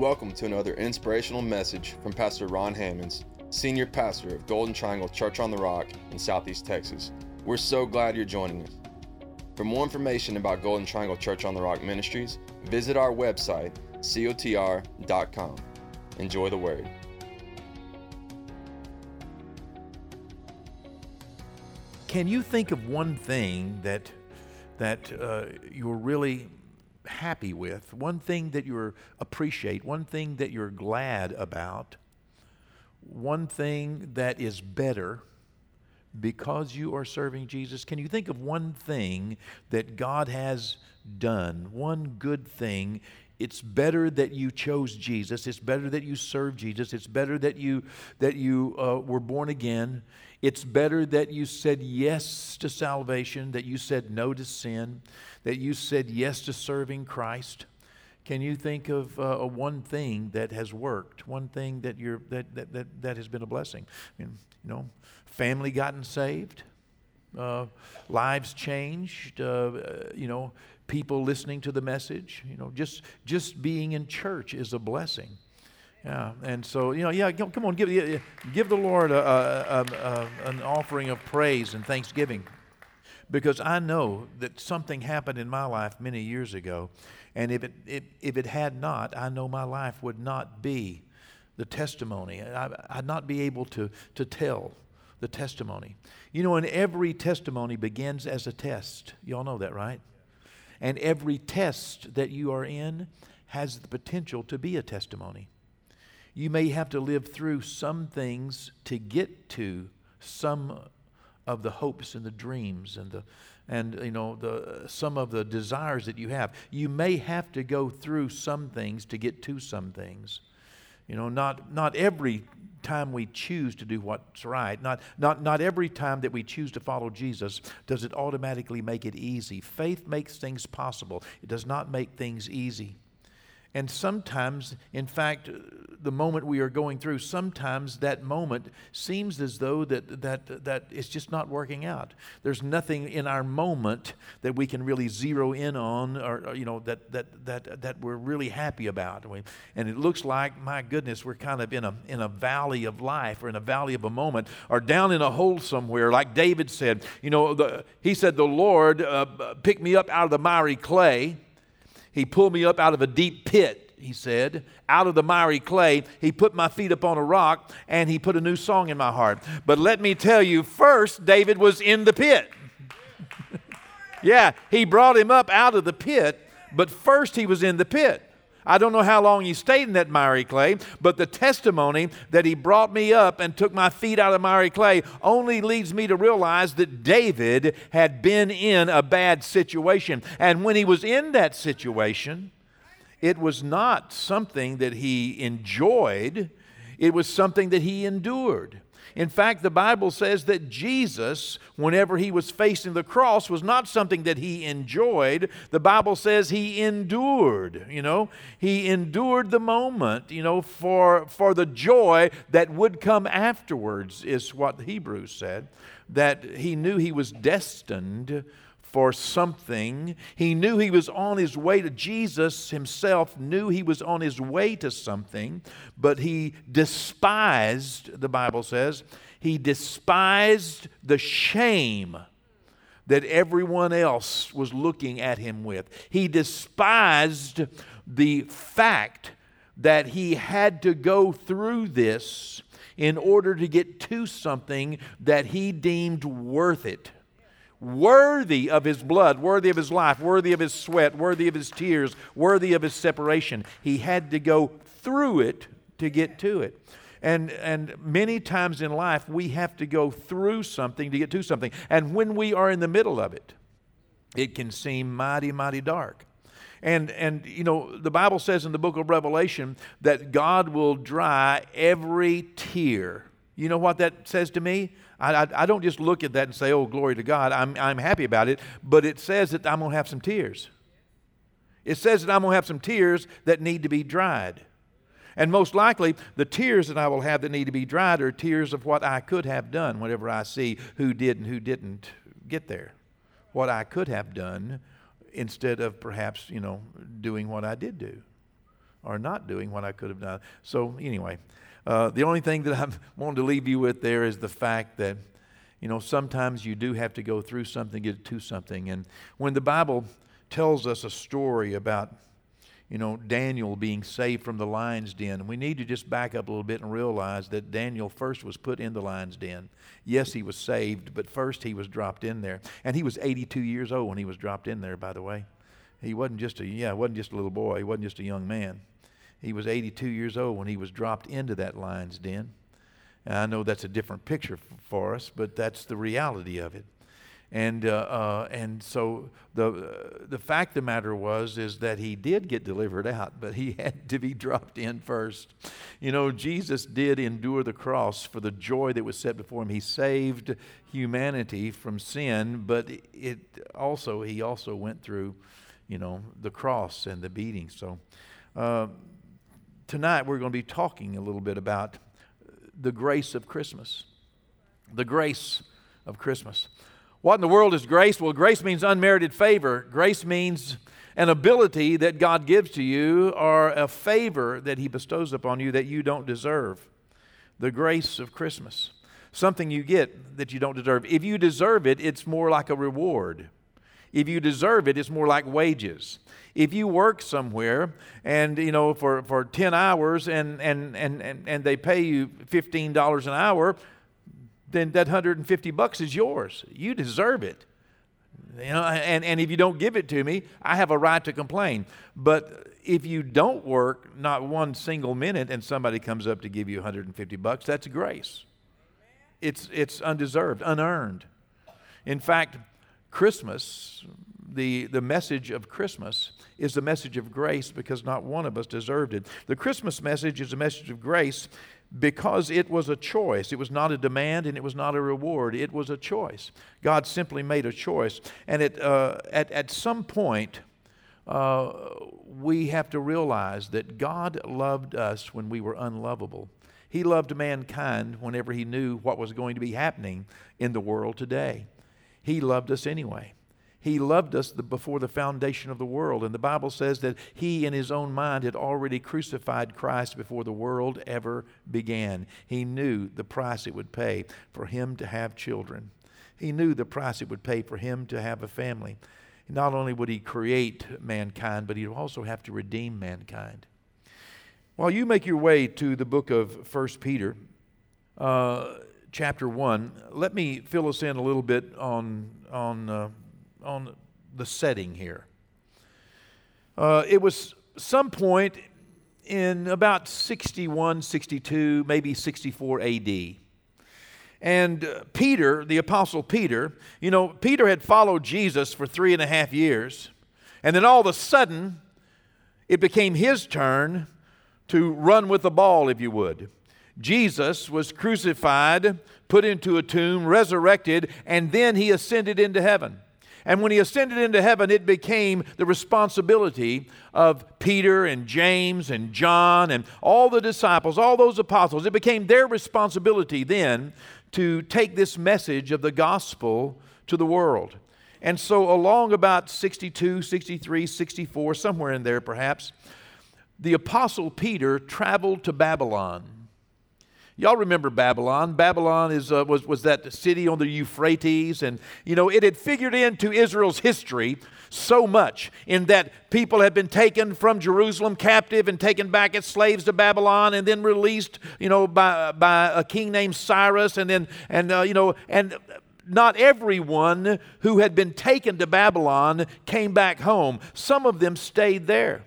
Welcome to another inspirational message from Pastor Ron Hammonds, Senior Pastor of Golden Triangle Church on the Rock in Southeast Texas. We're so glad you're joining us. For more information about Golden Triangle Church on the Rock Ministries, visit our website, cotr.com. Enjoy the word. Can you think of one thing that that uh, you're really happy with, one thing that you appreciate, one thing that you're glad about, one thing that is better because you are serving Jesus? Can you think of one thing that God has done, one good thing it's better that you chose Jesus. It's better that you serve Jesus. It's better that you that you uh, were born again. It's better that you said yes to salvation, that you said no to sin, that you said yes to serving Christ. Can you think of uh, one thing that has worked, one thing that you're that that that, that has been a blessing? I mean, you know, family gotten saved, uh, lives changed. Uh, you know, people listening to the message. You know, just just being in church is a blessing. Yeah, and so you know, yeah, come on, give give the Lord a, a, a, an offering of praise and thanksgiving, because I know that something happened in my life many years ago, and if it, it if it had not, I know my life would not be the testimony. I, I'd not be able to to tell the testimony. You know, and every testimony begins as a test. Y'all know that, right? And every test that you are in has the potential to be a testimony. You may have to live through some things to get to some of the hopes and the dreams and the and you know the some of the desires that you have. You may have to go through some things to get to some things. You know, not not every time we choose to do what's right, not, not, not every time that we choose to follow Jesus does it automatically make it easy. Faith makes things possible, it does not make things easy. And sometimes, in fact, the moment we are going through, sometimes that moment seems as though that, that, that it's just not working out. There's nothing in our moment that we can really zero in on or, you know, that, that, that, that we're really happy about. And it looks like, my goodness, we're kind of in a, in a valley of life or in a valley of a moment or down in a hole somewhere, like David said. You know, the, he said, The Lord uh, picked me up out of the miry clay he pulled me up out of a deep pit, he said, out of the miry clay. He put my feet upon a rock and he put a new song in my heart. But let me tell you, first, David was in the pit. yeah, he brought him up out of the pit, but first he was in the pit. I don't know how long he stayed in that miry clay, but the testimony that he brought me up and took my feet out of miry clay only leads me to realize that David had been in a bad situation. And when he was in that situation, it was not something that he enjoyed, it was something that he endured. In fact, the Bible says that Jesus, whenever he was facing the cross, was not something that he enjoyed. The Bible says he endured, you know. He endured the moment, you know, for, for the joy that would come afterwards, is what Hebrews said. That he knew he was destined for something. He knew he was on his way to Jesus himself, knew he was on his way to something, but he despised, the Bible says, he despised the shame that everyone else was looking at him with. He despised the fact that he had to go through this in order to get to something that he deemed worth it worthy of his blood, worthy of his life, worthy of his sweat, worthy of his tears, worthy of his separation. He had to go through it to get to it. And, and many times in life, we have to go through something to get to something. And when we are in the middle of it, it can seem mighty, mighty dark. And, and, you know, the Bible says in the book of Revelation that God will dry every tear. You know what that says to me? I, I, I, don't just look at that and say, oh, glory to God. I'm, I'm happy about it. But it says that I'm going to have some tears. It says that I'm going to have some tears that need to be dried. And most likely, the tears that I will have that need to be dried are tears of what I could have done whenever I see who did and who didn't get there. What I could have done instead of perhaps, you know, doing what I did do. or not doing what I could have done. So, anyway, uh, the only thing that I'm wanting to leave you with there is the fact that, you know, sometimes you do have to go through something, get to something. And when the Bible tells us a story about, you know, Daniel being saved from the lion's den, we need to just back up a little bit and realize that Daniel first was put in the lion's den. Yes, he was saved, but first he was dropped in there. And he was 82 years old when he was dropped in there, by the way. He wasn't just a, yeah, wasn't just a little boy. He wasn't just a young man. He was 82 years old when he was dropped into that lion's den. And I know that's a different picture for us, but that's the reality of it. And, uh, uh, and so the, uh, the fact of the matter was is that he did get delivered out, but he had to be dropped in first. You know, Jesus did endure the cross for the joy that was set before him. He saved humanity from sin, but it also he also went through, you know, the cross and the beating. So uh, tonight we're going to be talking a little bit about the grace of Christmas. The grace of Christmas. What in the world is grace? Well, grace means unmerited favor. Grace means an ability that God gives to you or a favor that He bestows upon you that you don't deserve. The grace of Christmas. Something you get that you don't deserve. If you deserve it, it's more like a reward. If you deserve it, it's more like wages. If you work somewhere and you know for, for 10 hours and, and, and, and, and they pay you $15 an hour, then that 150 bucks is yours. You deserve it. You know, and, and if you don't give it to me, I have a right to complain. But if you don't work not one single minute and somebody comes up to give you 150 bucks, that's grace. It's, it's undeserved, unearned. In fact, Christmas, the, the message of Christmas is the message of grace because not one of us deserved it. The Christmas message is a message of grace because it was a choice. It was not a demand and it was not a reward. It was a choice. God simply made a choice. And it, uh, at, at some point, uh, we have to realize that God loved us when we were unlovable. He loved mankind whenever he knew what was going to be happening in the world today. He loved us anyway. He loved us before the foundation of the world. And the Bible says that He, in His own mind, had already crucified Christ before the world ever began. He knew the price it would pay for Him to have children. He knew the price it would pay for Him to have a family. Not only would He create mankind, but He'd also have to redeem mankind. While you make your way to the book of 1 Peter, uh, chapter 1, let me fill us in a little bit on, on, uh, on the setting here. Uh, it was some point in about 61, 62, maybe 64 AD. And uh, Peter, the Apostle Peter, you know, Peter had followed Jesus for three and a half years. And then all of a sudden, it became his turn to run with the ball, if you would. Jesus was crucified, put into a tomb, resurrected, and then he ascended into heaven. And when he ascended into heaven, it became the responsibility of Peter and James and John and all the disciples, all those apostles. It became their responsibility then to take this message of the gospel to the world. And so, along about 62, 63, 64, somewhere in there perhaps, the apostle Peter traveled to Babylon. Y'all remember Babylon? Babylon is, uh, was, was that city on the Euphrates, and you know, it had figured into Israel's history so much in that people had been taken from Jerusalem captive and taken back as slaves to Babylon and then released, you know, by, by a king named Cyrus, and then, and, uh, you know, and not everyone who had been taken to Babylon came back home. Some of them stayed there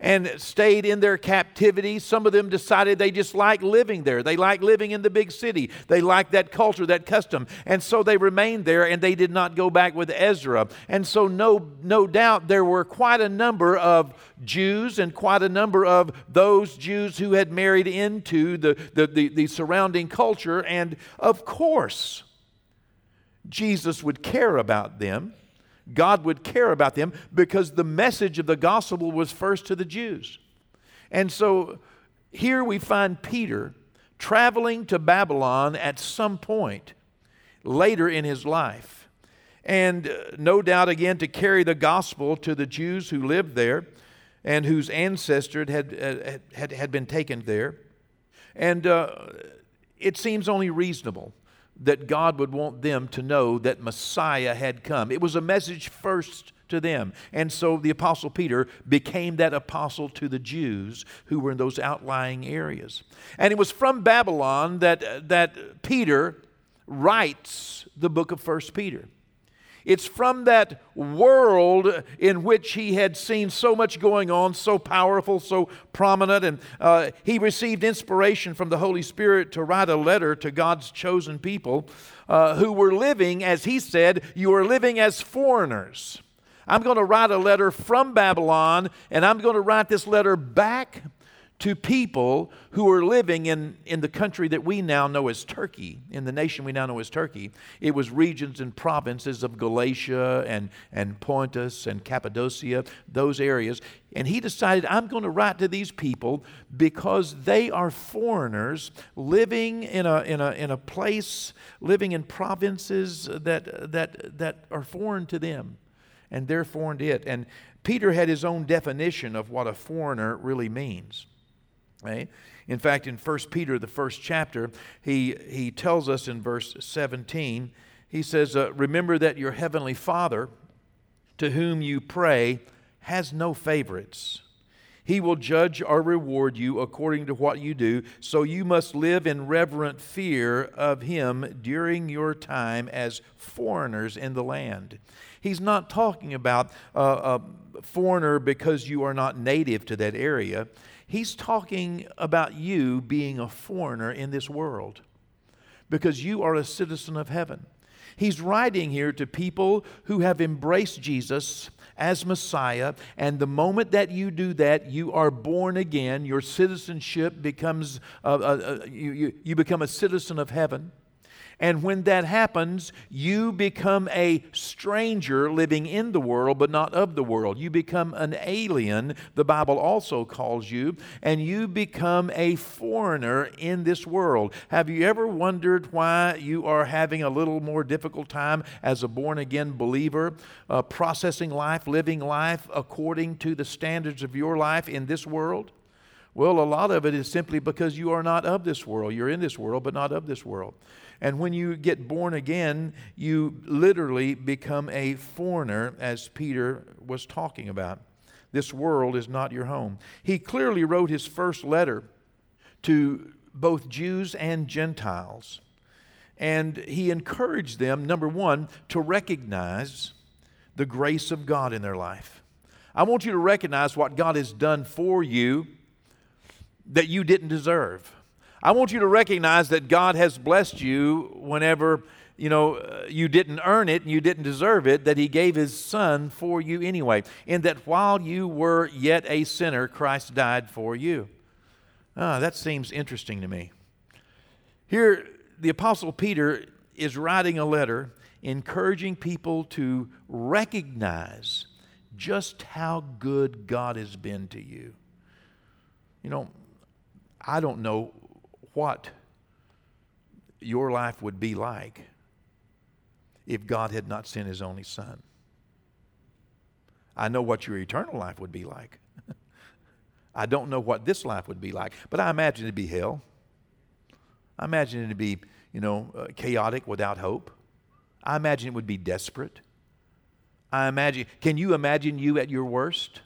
and stayed in their captivity. Some of them decided they just like living there. They like living in the big city. They like that culture, that custom. And so they remained there and they did not go back with Ezra. And so, no, no doubt, there were quite a number of Jews and quite a number of those Jews who had married into the, the, the, the surrounding culture. And of course, Jesus would care about them God would care about them because the message of the gospel was first to the Jews. And so here we find Peter traveling to Babylon at some point later in his life. And uh, no doubt, again, to carry the gospel to the Jews who lived there. and whose ancestors had, had, had, had been taken there. And uh, it seems only reasonable that God would want them to know that Messiah had come. It was a message first to them. And so the Apostle Peter became that apostle to the Jews who were in those outlying areas. And it was from Babylon that, that Peter writes the book of First Peter. It's from that world in which he had seen so much going on, so powerful, so prominent, and uh, he received inspiration from the Holy Spirit to write a letter to God's chosen people uh, who were living, as he said, you are living as foreigners. I'm going to write a letter from Babylon, and I'm going to write this letter back to people who are living in, in the country that we now know as Turkey, in the nation we now know as Turkey. It was regions and provinces of Galatia and, and Pontus and Cappadocia, those areas. And he decided, I'm going to write to these people because they are foreigners living in a, in a, in a place, living in provinces that, that, that are foreign to them. And they're foreign to it. And Peter had his own definition of what a foreigner really means. Right? In fact, in 1 Peter, the first chapter, he, he tells us in verse 17, he says, uh, Remember that your heavenly Father, to whom you pray, has no favorites. He will judge or reward you according to what you do, so you must live in reverent fear of him during your time as foreigners in the land. He's not talking about a foreigner because you are not native to that area. He's talking about you being a foreigner in this world because you are a citizen of heaven. He's writing here to people who have embraced Jesus as Messiah, and the moment that you do that, you are born again. Your citizenship becomes, uh, uh, uh, you, you, you become a citizen of heaven. And when that happens, you become a stranger living in the world, but not of the world. You become an alien, the Bible also calls you, and you become a foreigner in this world. Have you ever wondered why you are having a little more difficult time as a born again believer, uh, processing life, living life according to the standards of your life in this world? Well, a lot of it is simply because you are not of this world. You're in this world, but not of this world. And when you get born again, you literally become a foreigner, as Peter was talking about. This world is not your home. He clearly wrote his first letter to both Jews and Gentiles. And he encouraged them, number one, to recognize the grace of God in their life. I want you to recognize what God has done for you that you didn't deserve. I want you to recognize that God has blessed you whenever you know you didn't earn it and you didn't deserve it that he gave his son for you anyway and that while you were yet a sinner christ died for you. Ah, that seems interesting to me. Here the apostle peter is writing a letter encouraging people to recognize just how good god has been to you. You know i don't know what your life would be like if God had not sent his only son. I know what your eternal life would be like. I don't know what this life would be like, but I imagine it'd be hell. I imagine it'd be, you know, uh, chaotic without hope. I imagine it would be desperate. I imagine, can you imagine you at your worst?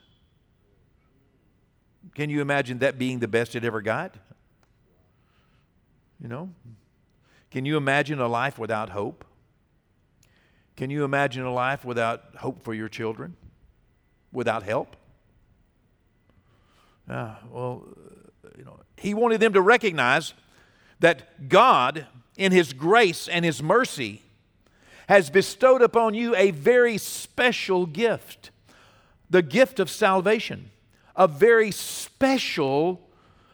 Can you imagine that being the best it ever got? You know? Can you imagine a life without hope? Can you imagine a life without hope for your children? Without help? Ah, well, you know, he wanted them to recognize that God, in His grace and His mercy, has bestowed upon you a very special gift the gift of salvation, a very special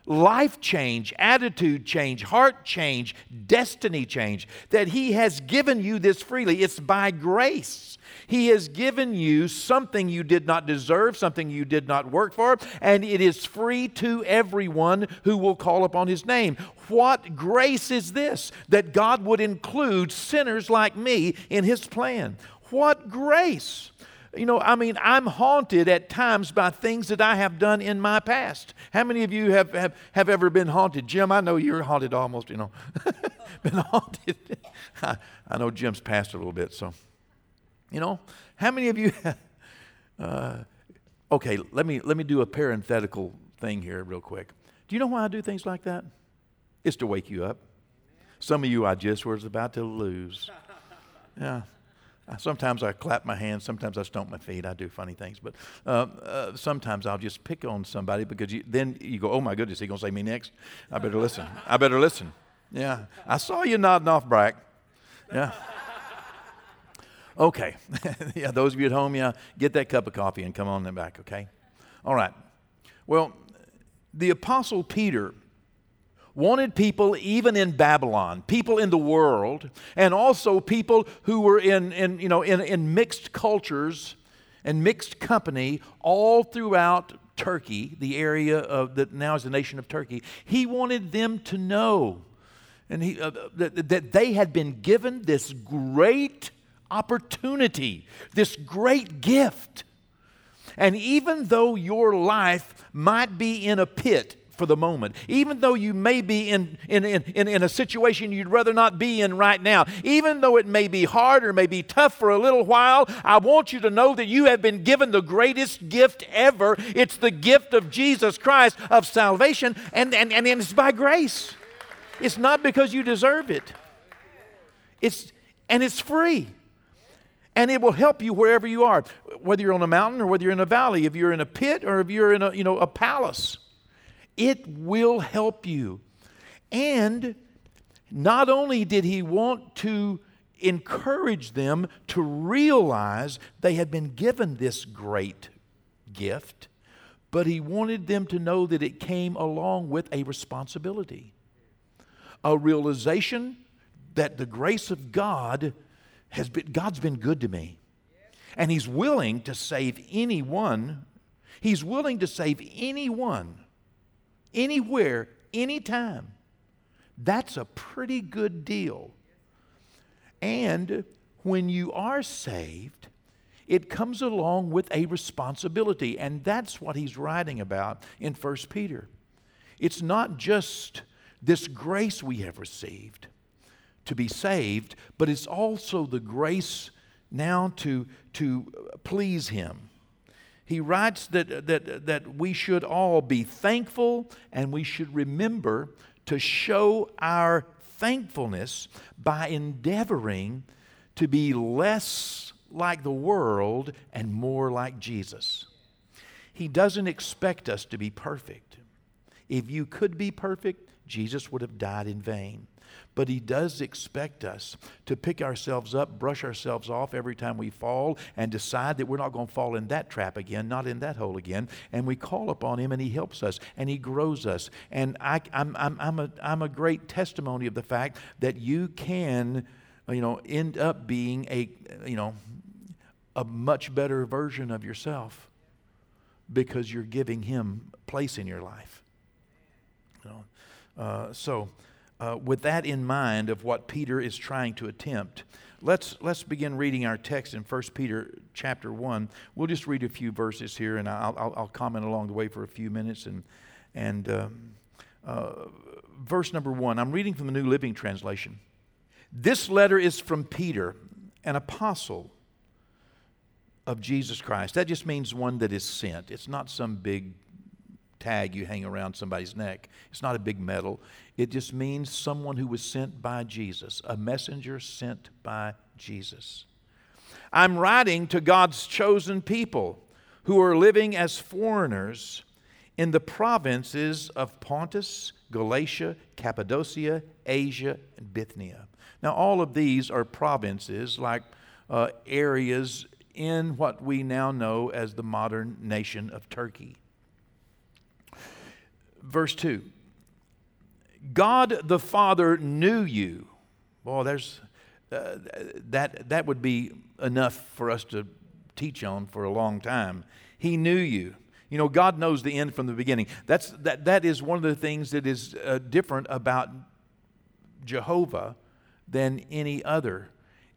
life change, attitude change, heart change, destiny change, that He has given you this freely. It's by grace. He has given you something you did not deserve, something you did not work for, and it is free to everyone who will call upon His name. What grace is this that God would include sinners like me in His plan? What grace! You know, I mean, I'm haunted at times by things that I have done in my past. How many of you have, have, have ever been haunted? Jim, I know you're haunted almost, you know. been haunted. I, I, know Jim's passed a little bit, so, you know, how many of you, uh, okay, let me, let me do a parenthetical thing here real quick. Do you know why I do things like that? It's to wake you up. Some of you I just was about to lose. Yeah, Sometimes I clap my hands, sometimes I stomp my feet. I do funny things, but uh, uh, sometimes I'll just pick on somebody because you, then you go, "Oh my goodness, he gonna say me next?" I better listen. I better listen. Yeah, I saw you nodding off, Brack. Yeah. Okay. yeah, those of you at home, yeah, get that cup of coffee and come on then back. Okay. All right. Well, the apostle Peter wanted people even in Babylon, people in the world, and also people who were in, in, you know, in, in mixed cultures and mixed company all throughout Turkey, the area of that now is the nation of Turkey. He wanted them to know and he, uh, that, that they had been given this great opportunity, this great gift. And even though your life might be in a pit, for the moment. Even though you may be in, in, in, in, a situation you'd rather not be in right now, even though it may be hard or may be tough for a little while, I want you to know that you have been given the greatest gift ever. It's the gift of Jesus Christ of salvation, and, and, and it's by grace. It's not because you deserve it. It's, and it's free and it will help you wherever you are whether you're on a mountain or whether you're in a valley if you're in a pit or if you're in a you know a palace it will help you. And not only did he want to encourage them to realize they had been given this great gift, but he wanted them to know that it came along with a responsibility, a realization that the grace of God has been, God's been good to me. And he's willing to save anyone. He's willing to save anyone anywhere, anytime. That's a pretty good deal. And when you are saved, it comes along with a responsibility. And that's what he's writing about in 1 Peter. It's not just this grace we have received to be saved, but it's also the grace now to, to please him he writes that, that, that we should all be thankful and we should remember to show our thankfulness by endeavoring to be less like the world and more like Jesus. He doesn't expect us to be perfect. If you could be perfect, Jesus would have died in vain. But He does expect us to pick ourselves up, brush ourselves off every time we fall, and decide that we're not going to fall in that trap again, not in that hole again. And we call upon Him, and He helps us, and He grows us. And I, am I'm, I'm, a, I'm a great testimony of the fact that you can, you know, end up being a, you know, a much better version of yourself because you're giving Him place in your life. You know? Uh, so, uh, with that in mind of what Peter is trying to attempt, let's, let's begin reading our text in 1 Peter chapter 1. We'll just read a few verses here, and I'll, I'll, I'll comment along the way for a few minutes. And, and um, uh, verse number 1, I'm reading from the New Living Translation. This letter is from Peter, an apostle of Jesus Christ. That just means one that is sent. It's not some big tag you hang around somebody's neck. It's not a big medal. It just means someone who was sent by Jesus, a messenger sent by Jesus. I'm writing to God's chosen people who are living as foreigners in the provinces of Pontus, Galatia, Cappadocia, Asia, and Bithynia. Now, all of these are provinces, like uh, areas in what we now know as the modern nation of Turkey. Verse 2 God the Father knew you. Boy, there's, uh, that, that would be enough for us to teach on for a long time. He knew you. You know, God knows the end from the beginning. That's, that, that is one of the things that is uh, different about Jehovah than any other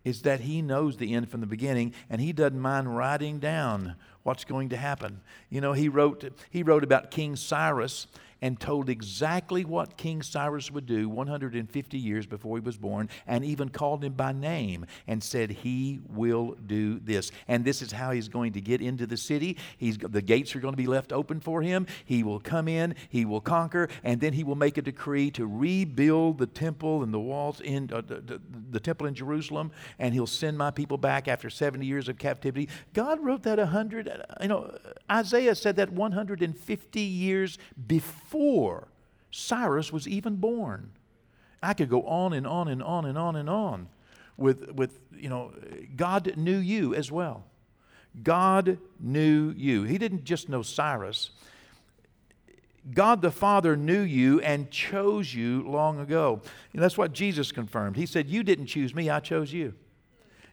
is that he knows the end from the beginning and he doesn't mind writing down what's going to happen. You know, he wrote, he wrote about King Cyrus and told exactly what King Cyrus would do 150 years before he was born, and even called him by name and said, He will do this. And this is how he's going to get into the city. He's, the gates are going to be left open for him. He will come in, he will conquer, and then he will make a decree to rebuild the temple and the walls in uh, the, the, the temple in Jerusalem, and he'll send my people back after 70 years of captivity. God wrote that 100, you know, Isaiah said that 150 years before before Cyrus was even born. I could go on and on and on and on and on with, with you know, God knew you as well. God knew you. He didn't just know Cyrus. God the Father knew you and chose you long ago. And that's what Jesus confirmed. He said, You didn't choose me, I chose you.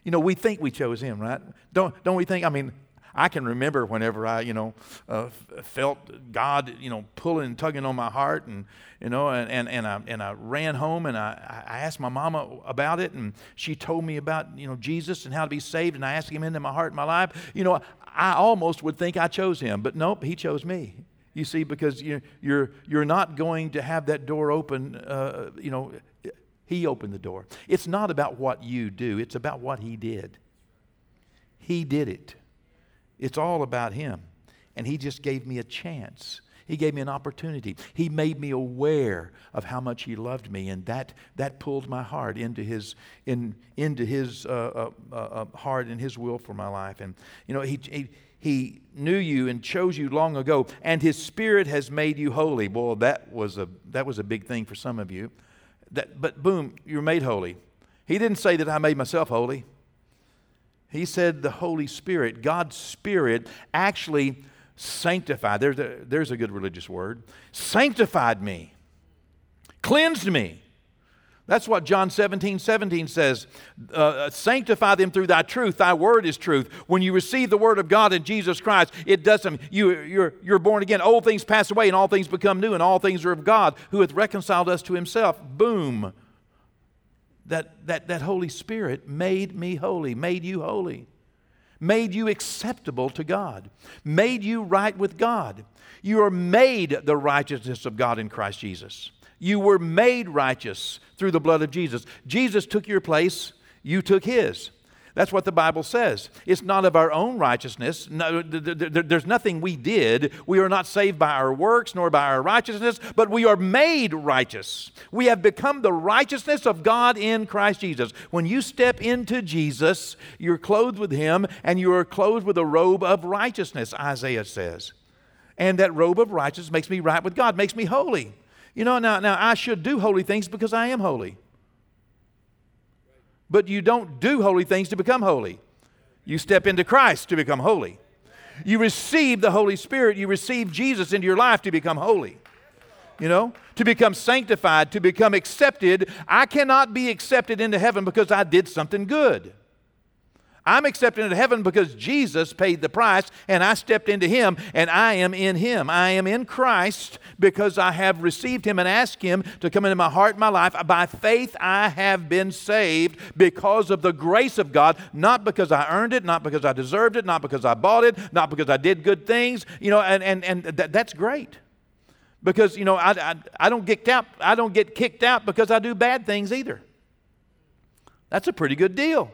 You know, we think we chose him, right? Don't, don't we think? I mean, I can remember whenever I, you know, uh, felt God, you know, pulling and tugging on my heart, and you know, and, and, and I and I ran home and I, I asked my mama about it, and she told me about you know Jesus and how to be saved, and I asked Him into my heart and my life. You know, I almost would think I chose Him, but nope, He chose me. You see, because you, you're you're not going to have that door open. Uh, you know, He opened the door. It's not about what you do; it's about what He did. He did it. It's all about Him. And He just gave me a chance. He gave me an opportunity. He made me aware of how much He loved me, and that, that pulled my heart into His, in, into his uh, uh, uh, uh, heart and His will for my life. And, you know, he, he, he knew you and chose you long ago, and His Spirit has made you holy. Boy, that was a, that was a big thing for some of you. That, but boom, you're made holy. He didn't say that I made myself holy. He said the Holy Spirit, God's Spirit, actually sanctified. There's a, there's a good religious word. Sanctified me, cleansed me. That's what John 17, 17 says. Uh, uh, Sanctify them through thy truth. Thy word is truth. When you receive the word of God in Jesus Christ, it doesn't, you, you're, you're born again. Old things pass away and all things become new, and all things are of God who hath reconciled us to himself. Boom that, that, that Holy Spirit made me holy, made you holy, made you acceptable to God, made you right with God. You are made the righteousness of God in Christ Jesus. You were made righteous through the blood of Jesus. Jesus took your place, you took his. That's what the Bible says. It's not of our own righteousness. No, there's nothing we did. We are not saved by our works nor by our righteousness, but we are made righteous. We have become the righteousness of God in Christ Jesus. When you step into Jesus, you're clothed with Him and you are clothed with a robe of righteousness, Isaiah says. And that robe of righteousness makes me right with God, makes me holy. You know, now, now I should do holy things because I am holy. But you don't do holy things to become holy. You step into Christ to become holy. You receive the Holy Spirit, you receive Jesus into your life to become holy. You know, to become sanctified, to become accepted. I cannot be accepted into heaven because I did something good. I'm accepted into heaven because Jesus paid the price and I stepped into Him and I am in Him. I am in Christ because I have received Him and asked Him to come into my heart and my life. By faith, I have been saved because of the grace of God, not because I earned it, not because I deserved it, not because I bought it, not because I did good things, you know, and, and, and th- that's great. Because, you know, I, I, I don't get out, I don't get kicked out because I do bad things either. That's a pretty good deal.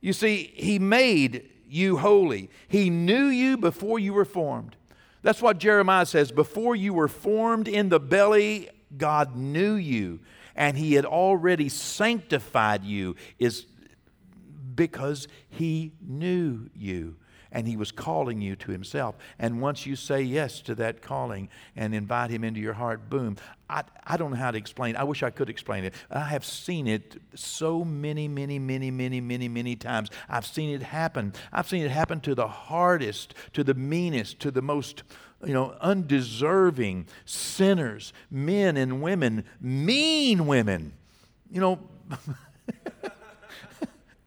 You see, He made you holy. He knew you before you were formed. That's what Jeremiah says. Before you were formed in the belly, God knew you, and He had already sanctified you, is because He knew you and He was calling you to Himself. And once you say yes to that calling and invite Him into your heart, boom. I, I don't know how to explain it. I wish I could explain it. I have seen it so many, many, many, many, many, many times. I've seen it happen. I've seen it happen to the hardest, to the meanest, to the most you know, undeserving sinners, men and women, mean women. You know,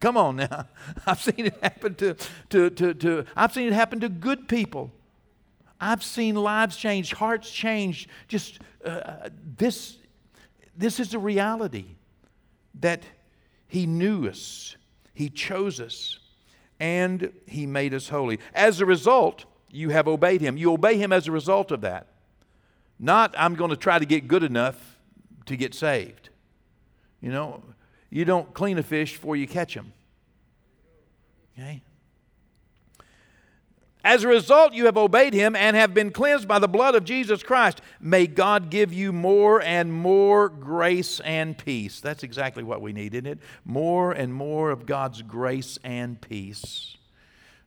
Come on now. I've seen it happen to, to, to, to, I've seen it happen to good people. I've seen lives change, hearts change. Just uh, this, this is a reality that He knew us, He chose us, and He made us holy. As a result, you have obeyed Him. You obey Him as a result of that. Not, I'm going to try to get good enough to get saved. You know, you don't clean a fish before you catch him. Okay? As a result, you have obeyed him and have been cleansed by the blood of Jesus Christ. May God give you more and more grace and peace. That's exactly what we need, isn't it? More and more of God's grace and peace.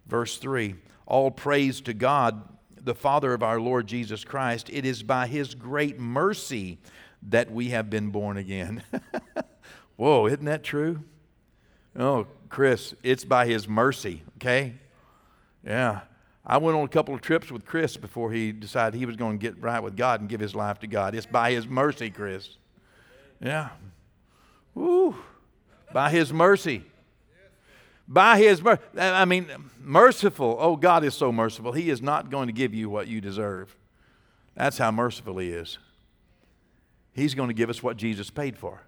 Verse 3 All praise to God, the Father of our Lord Jesus Christ. It is by his great mercy that we have been born again. Whoa, isn't that true? Oh, Chris, it's by his mercy, okay? Yeah. I went on a couple of trips with Chris before he decided he was going to get right with God and give his life to God. It's by his mercy, Chris. Yeah. Woo. By his mercy. By his mercy. I mean, merciful. Oh, God is so merciful. He is not going to give you what you deserve. That's how merciful he is. He's going to give us what Jesus paid for.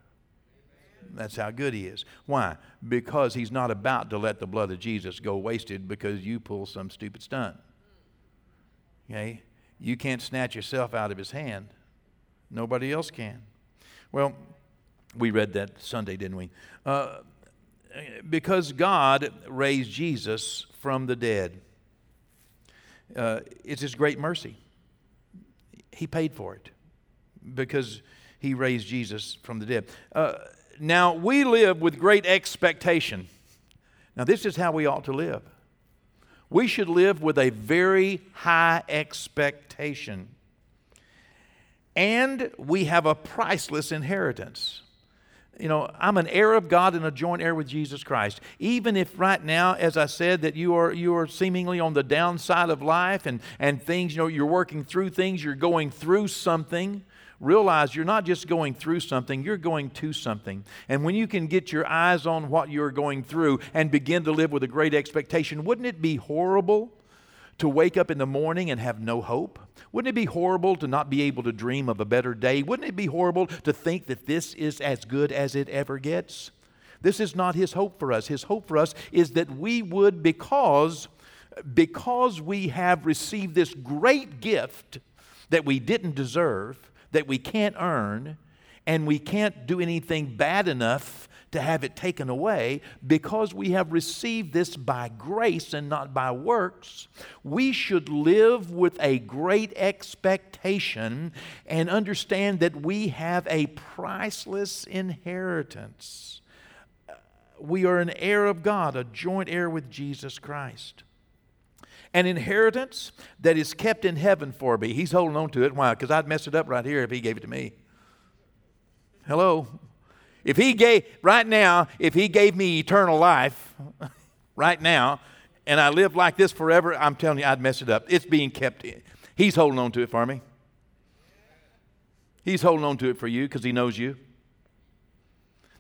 That's how good he is. Why? Because he's not about to let the blood of Jesus go wasted because you pull some stupid stunt. Okay? You can't snatch yourself out of his hand. Nobody else can. Well, we read that Sunday, didn't we? Uh, because God raised Jesus from the dead. Uh, it's His great mercy. He paid for it because He raised Jesus from the dead. Uh, now, we live with great expectation. Now, this is how we ought to live. We should live with a very high expectation. And we have a priceless inheritance. You know, I'm an heir of God and a joint heir with Jesus Christ. Even if right now, as I said, that you are you are seemingly on the downside of life and, and things, you know, you're working through things, you're going through something realize you're not just going through something, you're going to something. And when you can get your eyes on what you're going through and begin to live with a great expectation, wouldn't it be horrible to wake up in the morning and have no hope? Wouldn't it be horrible to not be able to dream of a better day? Wouldn't it be horrible to think that this is as good as it ever gets? This is not his hope for us. His hope for us is that we would, because, because we have received this great gift that we didn't deserve, that we can't earn, and we can't do anything bad enough to have it taken away because we have received this by grace and not by works. We should live with a great expectation and understand that we have a priceless inheritance. We are an heir of God, a joint heir with Jesus Christ an inheritance that is kept in heaven for me. He's holding on to it. Why? Because I'd mess it up right here if he gave it to me. Hello? If he gave, right now, if he gave me eternal life, right now, and I live like this forever, I'm telling you, I'd mess it up. It's being kept. In. He's holding on to it for me. He's holding on to it for you because he knows you.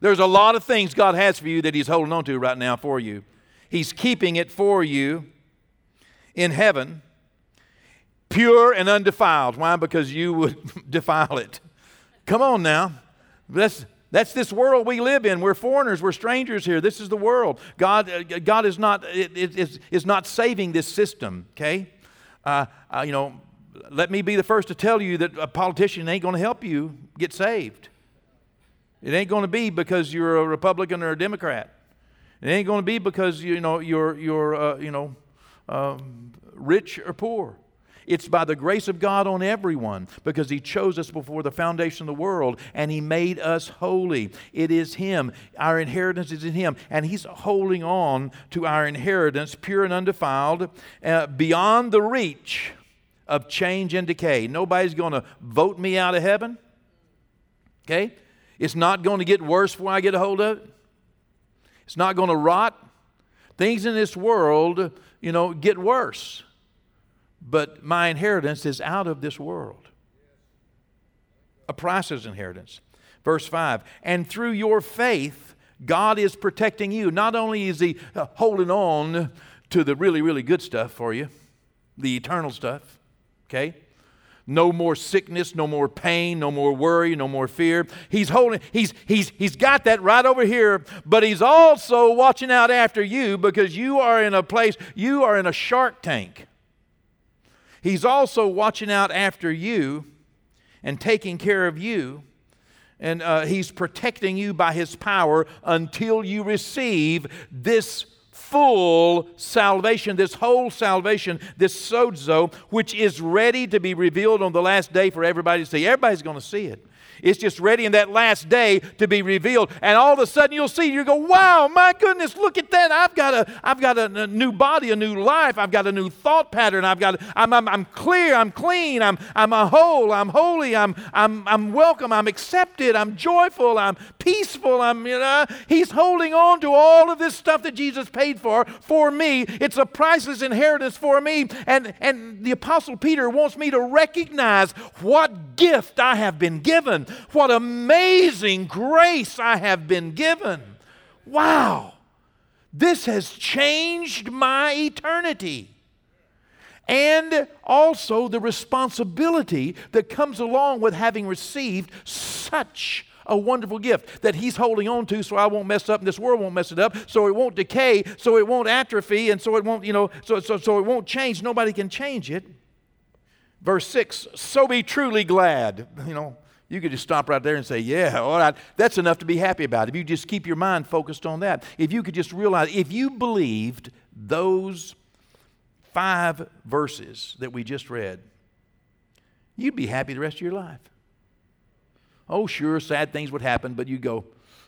There's a lot of things God has for you that He's holding on to right now for you. He's keeping it for you in heaven, pure and undefiled. Why? Because you would defile it. Come on now. That's, that's this world we live in. We're foreigners. We're strangers here. This is the world. God, uh, God is, not, is, is not saving this system, okay? Uh, uh, you know, let me be the first to tell you that a politician ain't going to help you get saved. It ain't going to be because you're a Republican or a Democrat. It ain't going to be because you know you're you're uh, you know um, rich or poor. It's by the grace of God on everyone because He chose us before the foundation of the world and He made us holy. It is Him. Our inheritance is in Him. And He's holding on to our inheritance, pure and undefiled, uh, beyond the reach of change and decay. Nobody's going to vote me out of heaven. Okay? It's not going to get worse before I get a hold of it. It's not going to rot. Things in this world you know, get worse. But my inheritance is out of this world. A priceless inheritance. Verse 5 And through your faith, God is protecting you. Not only is He uh, holding on to the really, really good stuff for you, the eternal stuff, okay? No more sickness, no more pain, no more worry, no more fear. He's holding, he's, he's, he's got that right over here, but he's also watching out after you because you are in a place, you are in a shark tank. He's also watching out after you and taking care of you. And uh, he's protecting you by his power until you receive this full salvation, this whole salvation, this sozo, which is ready to be revealed on the last day for everybody to see. Everybody's going to see it. It's just ready in that last day to be revealed. And all of a sudden you'll see, you go, wow, my goodness, look at that. I've got a, I've got a, a new body, a new life. I've got a new thought pattern. I've got, I'm, I'm, I'm clear, I'm clean, I'm, I'm a whole, I'm holy, I'm, I'm, I'm welcome, I'm accepted, I'm joyful, I'm peaceful. I'm, you know, he's holding on to all of this stuff that Jesus paid for, for me. It's a priceless inheritance for me. And, and the Apostle Peter wants me to recognize what gift I have been given what amazing grace I have been given. Wow. This has changed my eternity. And also the responsibility that comes along with having received such a wonderful gift that he's holding on to so I won't mess up and this world won't mess it up, so it won't decay, so it won't atrophy, and so it won't, you know, so, so, so it won't change. Nobody can change it. Verse 6 So be truly glad. You know, you could just stop right there and say, Yeah, all right, that's enough to be happy about. If you just keep your mind focused on that, if you could just realize, if you believed those five verses that we just read, you'd be happy the rest of your life. Oh, sure, sad things would happen, but you go,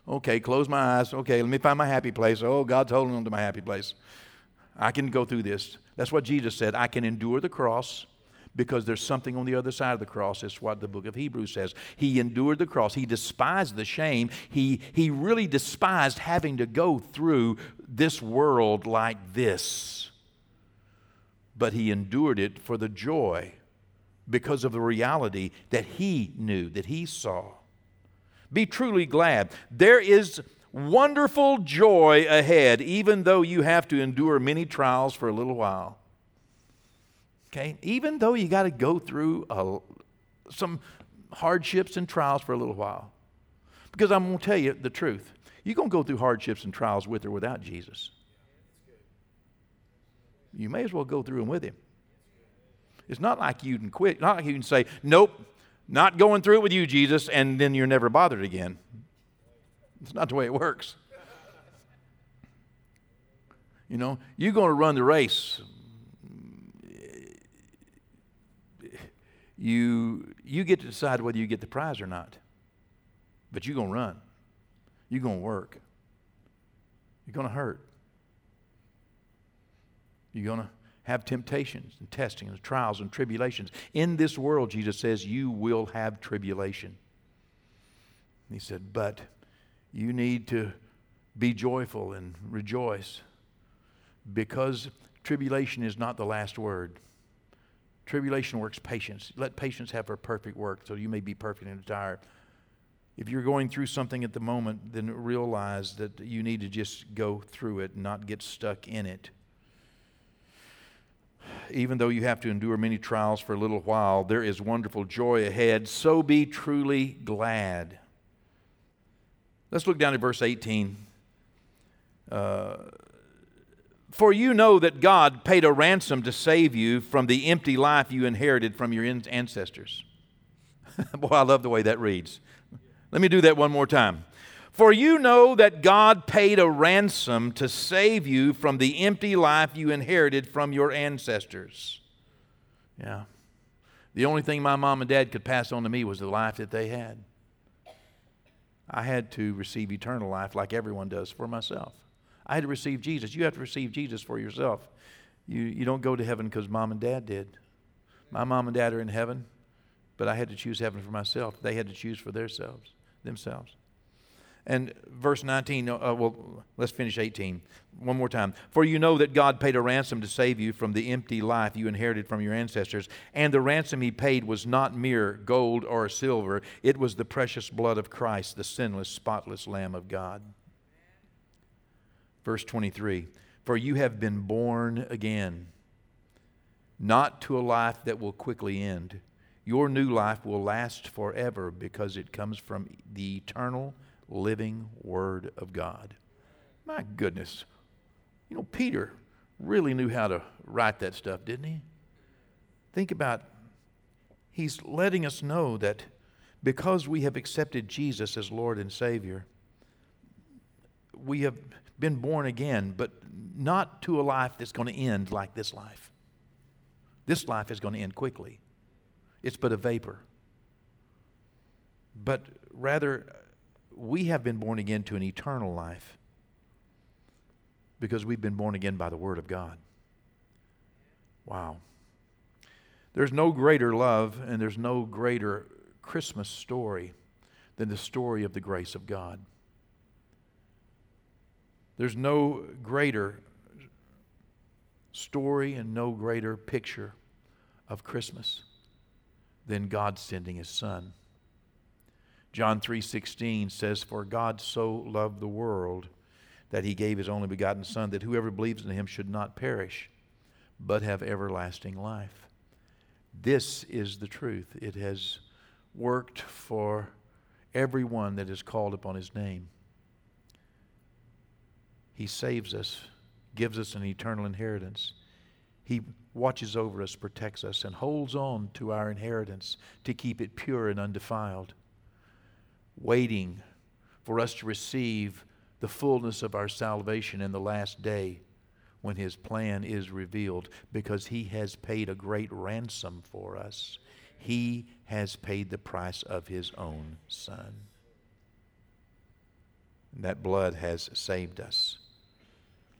Okay, close my eyes. Okay, let me find my happy place. Oh, God's holding on to my happy place. I can go through this. That's what Jesus said. I can endure the cross because there's something on the other side of the cross. That's what the book of Hebrews says. He endured the cross. He despised the shame. He, he really despised having to go through this world like this. But he endured it for the joy because of the reality that he knew, that he saw. Be truly glad. There is wonderful joy ahead, even though you have to endure many trials for a little while. Okay? Even though you got to go through a, some hardships and trials for a little while. Because I'm going to tell you the truth. You're going to go through hardships and trials with or without Jesus. You may as well go through them with Him. It's not like you can quit. Not like you can say, nope, not going through it with you, Jesus, and then you're never bothered again. It's not the way it works. You know, you're going to run the race you, you get to decide whether you get the prize or not. But you're going to run. You're going to work. You're going to hurt. You're going to have temptations and testing and trials and tribulations. In this world, Jesus says, you will have tribulation. He said, but you need to be joyful and rejoice because tribulation is not the last word. Tribulation works patience. Let patience have her perfect work so you may be perfect and entire. If you're going through something at the moment, then realize that you need to just go through it not get stuck in it. Even though you have to endure many trials for a little while, there is wonderful joy ahead. So be truly glad. Let's look down at verse 18. Uh, for you know that God paid a ransom to save you from the empty life you inherited from your ancestors. Boy, I love the way that reads. Let me do that one more time. For you know that God paid a ransom to save you from the empty life you inherited from your ancestors. Yeah. The only thing my mom and dad could pass on to me was the life that they had. I had to receive eternal life like everyone does for myself. I had to receive Jesus. You have to receive Jesus for yourself. You, you don't go to heaven because mom and dad did. My mom and dad are in heaven, but I had to choose heaven for myself. They had to choose for themselves. themselves. And verse 19, uh, well, let's finish 18. One more time. For you know that God paid a ransom to save you from the empty life you inherited from your ancestors. And the ransom he paid was not mere gold or silver, it was the precious blood of Christ, the sinless, spotless Lamb of God. Verse 23 For you have been born again, not to a life that will quickly end. Your new life will last forever because it comes from the eternal, living Word of God. My goodness. You know, Peter really knew how to write that stuff, didn't he? Think about, he's letting us know that because we have accepted Jesus as Lord and Savior, we have been born again, but not to a life that's going to end like this life. This life is going to end quickly. It's but a vapor. But rather, we have been born again to an eternal life because we've been born again by the Word of God. Wow. There's no greater love and there's no greater Christmas story than the story of the grace of God. There's no greater story and no greater picture of Christmas than God sending his son. John 3:16 says for God so loved the world that he gave his only begotten son that whoever believes in him should not perish but have everlasting life. This is the truth. It has worked for everyone that is called upon his name. He saves us, gives us an eternal inheritance. He watches over us, protects us, and holds on to our inheritance to keep it pure and undefiled, waiting for us to receive the fullness of our salvation in the last day when His plan is revealed because He has paid a great ransom for us. He has paid the price of His own Son. That blood has saved us.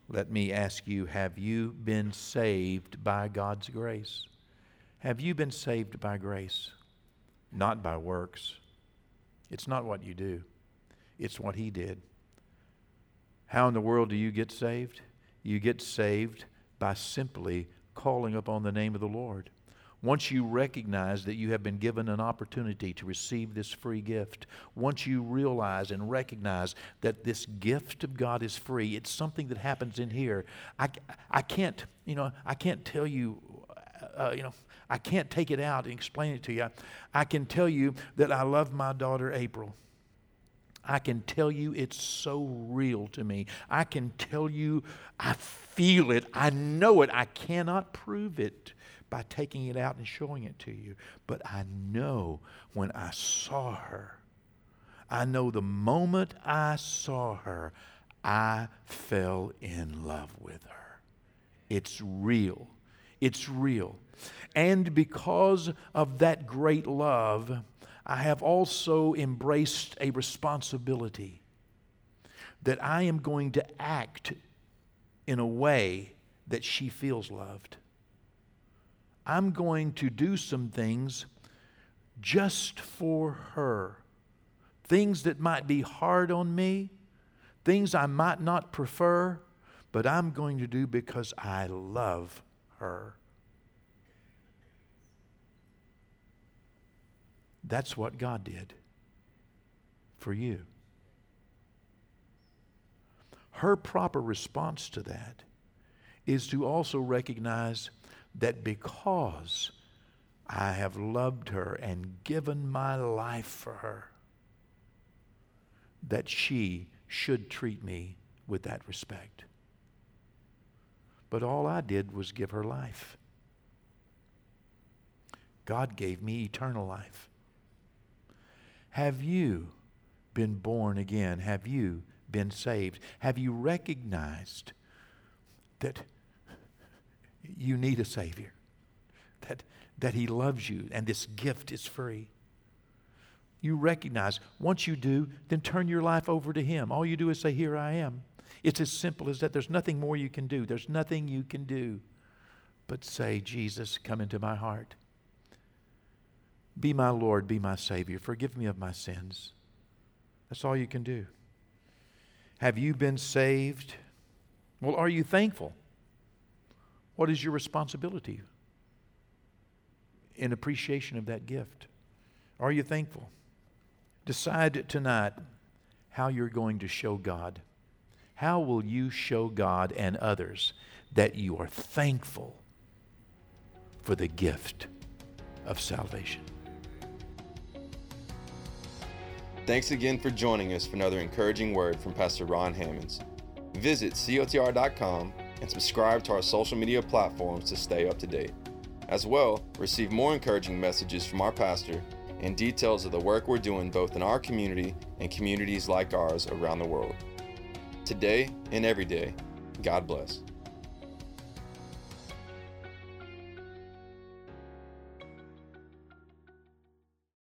Let me ask you have you been saved by God's grace? Have you been saved by grace? Not by works. It's not what you do, it's what He did. How in the world do you get saved? You get saved by simply calling upon the name of the Lord. Once you recognize that you have been given an opportunity to receive this free gift, once you realize and recognize that this gift of God is free, it's something that happens in here. I, I can't, you know, I can't tell you, uh, uh, you know, I can't take it out and explain it to you. I can tell you that I love my daughter April. I can tell you it's so real to me. I can tell you I feel it. I know it. I cannot prove it by taking it out and showing it to you. But I know when I saw her, I know the moment I saw her, I fell in love with her. It's real. It's real. And because of that great love, I have also embraced a responsibility that I am going to act in a way that she feels loved. I'm going to do some things just for her. Things that might be hard on me, things I might not prefer, but I'm going to do because I love her. That's what God did for you. Her proper response to that is to also recognize that because I have loved her and given my life for her, that she should treat me with that respect. But all I did was give her life. God gave me eternal life. Have you been born again? Have you been saved? Have you recognized that you need a Savior, that, that He loves you, and this gift is free. You recognize, once you do, then turn your life over to Him. All you do is say, Here I am. It's as simple as that. There's nothing more you can do. There's nothing you can do but say, Jesus, come into my heart. Be my Lord, be my Savior. Forgive me of my sins. That's all you can do. Have you been saved? Well, are you thankful? What is your responsibility in appreciation of that gift? Are you thankful? Decide tonight how you're going to show God. How will you show God and others that you are thankful for the gift of salvation? Thanks again for joining us for another encouraging word from Pastor Ron Hammonds. Visit cotr.com and subscribe to our social media platforms to stay up to date. As well, receive more encouraging messages from our pastor and details of the work we're doing both in our community and communities like ours around the world. Today and every day, God bless.